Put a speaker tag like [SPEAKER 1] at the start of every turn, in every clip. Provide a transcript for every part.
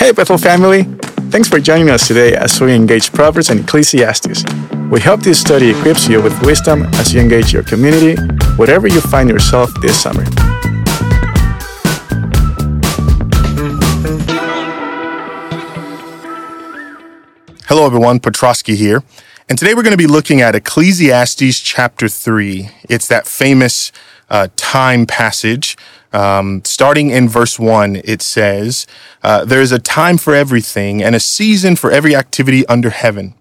[SPEAKER 1] Hey, Bethel family! Thanks for joining us today as we engage Proverbs and Ecclesiastes. We hope this study equips you with wisdom as you engage your community, wherever you find yourself this summer.
[SPEAKER 2] Hello, everyone. Petrosky here. And today we're going to be looking at Ecclesiastes chapter 3. It's that famous uh, time passage. Um, starting in verse 1, it says, uh, There is a time for everything and a season for every activity under heaven.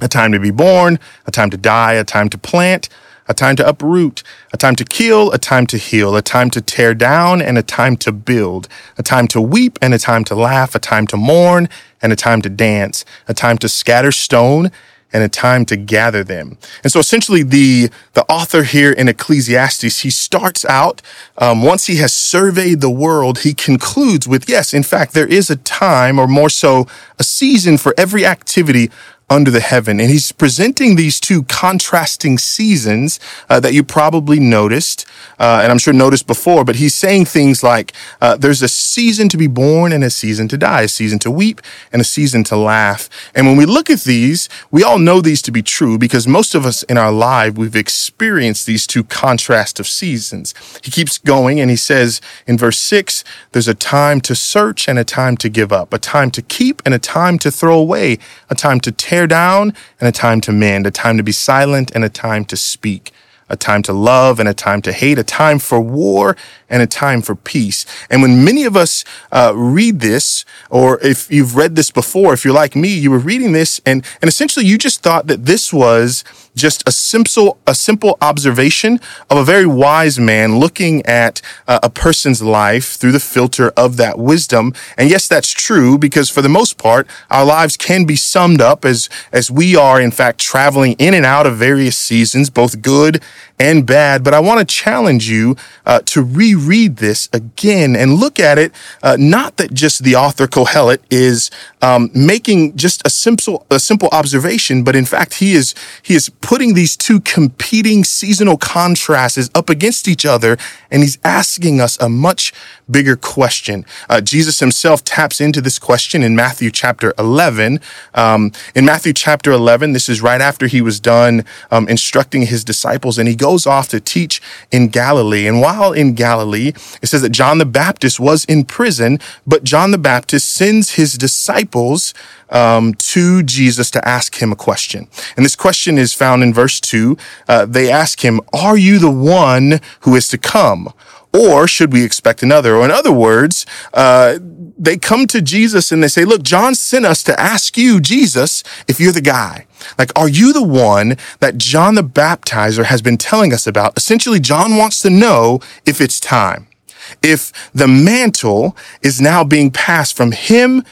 [SPEAKER 2] A time to be born, a time to die, a time to plant, a time to uproot, a time to kill, a time to heal, a time to tear down, and a time to build, a time to weep, and a time to laugh, a time to mourn, and a time to dance, a time to scatter stone, and a time to gather them. And so essentially the, the author here in Ecclesiastes, he starts out, um, once he has surveyed the world, he concludes with, yes, in fact, there is a time or more so a season for every activity under the heaven. And he's presenting these two contrasting seasons uh, that you probably noticed, uh, and I'm sure noticed before, but he's saying things like uh, there's a season to be born and a season to die, a season to weep and a season to laugh. And when we look at these, we all know these to be true because most of us in our life, we've experienced these two contrasts of seasons. He keeps going and he says in verse six, there's a time to search and a time to give up, a time to keep and a time to throw away, a time to tear tear down and a time to mend, a time to be silent and a time to speak, a time to love and a time to hate, a time for war and a time for peace. And when many of us uh, read this, or if you've read this before, if you're like me, you were reading this and, and essentially you just thought that this was just a simple, a simple observation of a very wise man looking at uh, a person's life through the filter of that wisdom. And yes, that's true because for the most part, our lives can be summed up as, as we are in fact traveling in and out of various seasons, both good and bad. But I want to challenge you uh, to reread this again and look at it. Uh, not that just the author Kohelet is um, making just a simple a simple observation, but in fact he is he is putting these two competing seasonal contrasts up against each other, and he's asking us a much bigger question. Uh, Jesus himself taps into this question in Matthew chapter 11. Um, in Matthew chapter 11, this is right after he was done um, instructing his disciples, and he goes off to teach in Galilee. And while in Galilee, it says that John the Baptist was in prison, but John the Baptist sends his disciples um, to Jesus to ask him a question. And this question is found in verse 2. Uh, they ask him, Are you the one who is to come? Or should we expect another? Or in other words, uh, they come to Jesus and they say, look, John sent us to ask you, Jesus, if you're the guy. Like, are you the one that John the baptizer has been telling us about? Essentially, John wants to know if it's time. If the mantle is now being passed from him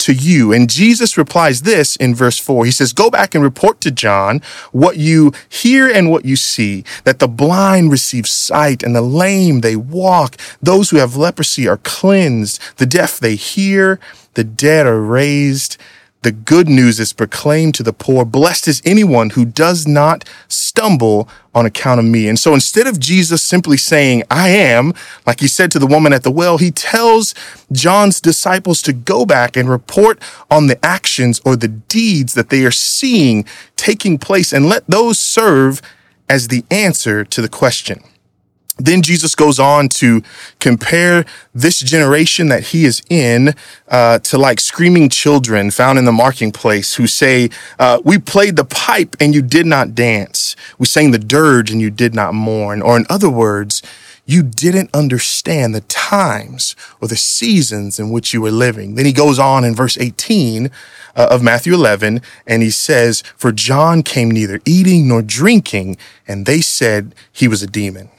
[SPEAKER 2] to you. And Jesus replies this in verse 4. He says, Go back and report to John what you hear and what you see, that the blind receive sight and the lame they walk. Those who have leprosy are cleansed, the deaf they hear, the dead are raised the good news is proclaimed to the poor. Blessed is anyone who does not stumble on account of me. And so instead of Jesus simply saying, I am, like he said to the woman at the well, he tells John's disciples to go back and report on the actions or the deeds that they are seeing taking place and let those serve as the answer to the question. Then Jesus goes on to compare this generation that he is in uh, to like screaming children found in the marketplace who say, uh, "We played the pipe and you did not dance. We sang the dirge and you did not mourn." Or in other words, you didn't understand the times or the seasons in which you were living. Then he goes on in verse 18 uh, of Matthew 11 and he says, "For John came neither eating nor drinking, and they said he was a demon."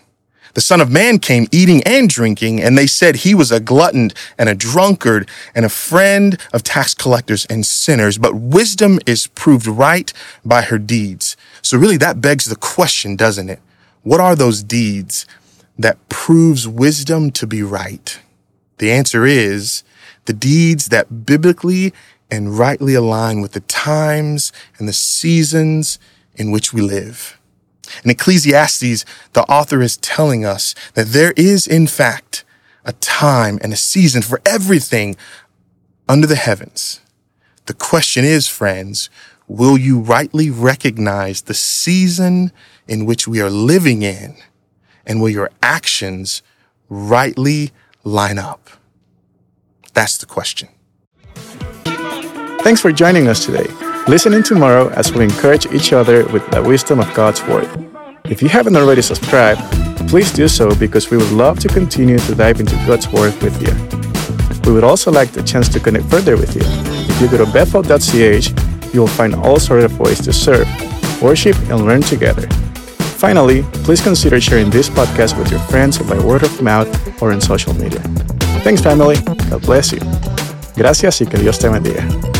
[SPEAKER 2] The Son of Man came eating and drinking, and they said he was a glutton and a drunkard and a friend of tax collectors and sinners. But wisdom is proved right by her deeds. So really that begs the question, doesn't it? What are those deeds that proves wisdom to be right? The answer is the deeds that biblically and rightly align with the times and the seasons in which we live. In Ecclesiastes, the author is telling us that there is, in fact, a time and a season for everything under the heavens. The question is, friends, will you rightly recognize the season in which we are living in? And will your actions rightly line up? That's the question.
[SPEAKER 1] Thanks for joining us today. Listen in tomorrow as we encourage each other with the wisdom of God's Word. If you haven't already subscribed, please do so because we would love to continue to dive into God's Word with you. We would also like the chance to connect further with you. If you go to bethel.ch, you will find all sorts of ways to serve, worship, and learn together. Finally, please consider sharing this podcast with your friends by word of mouth or in social media. Thanks, family. God bless you. Gracias y que Dios te bendiga.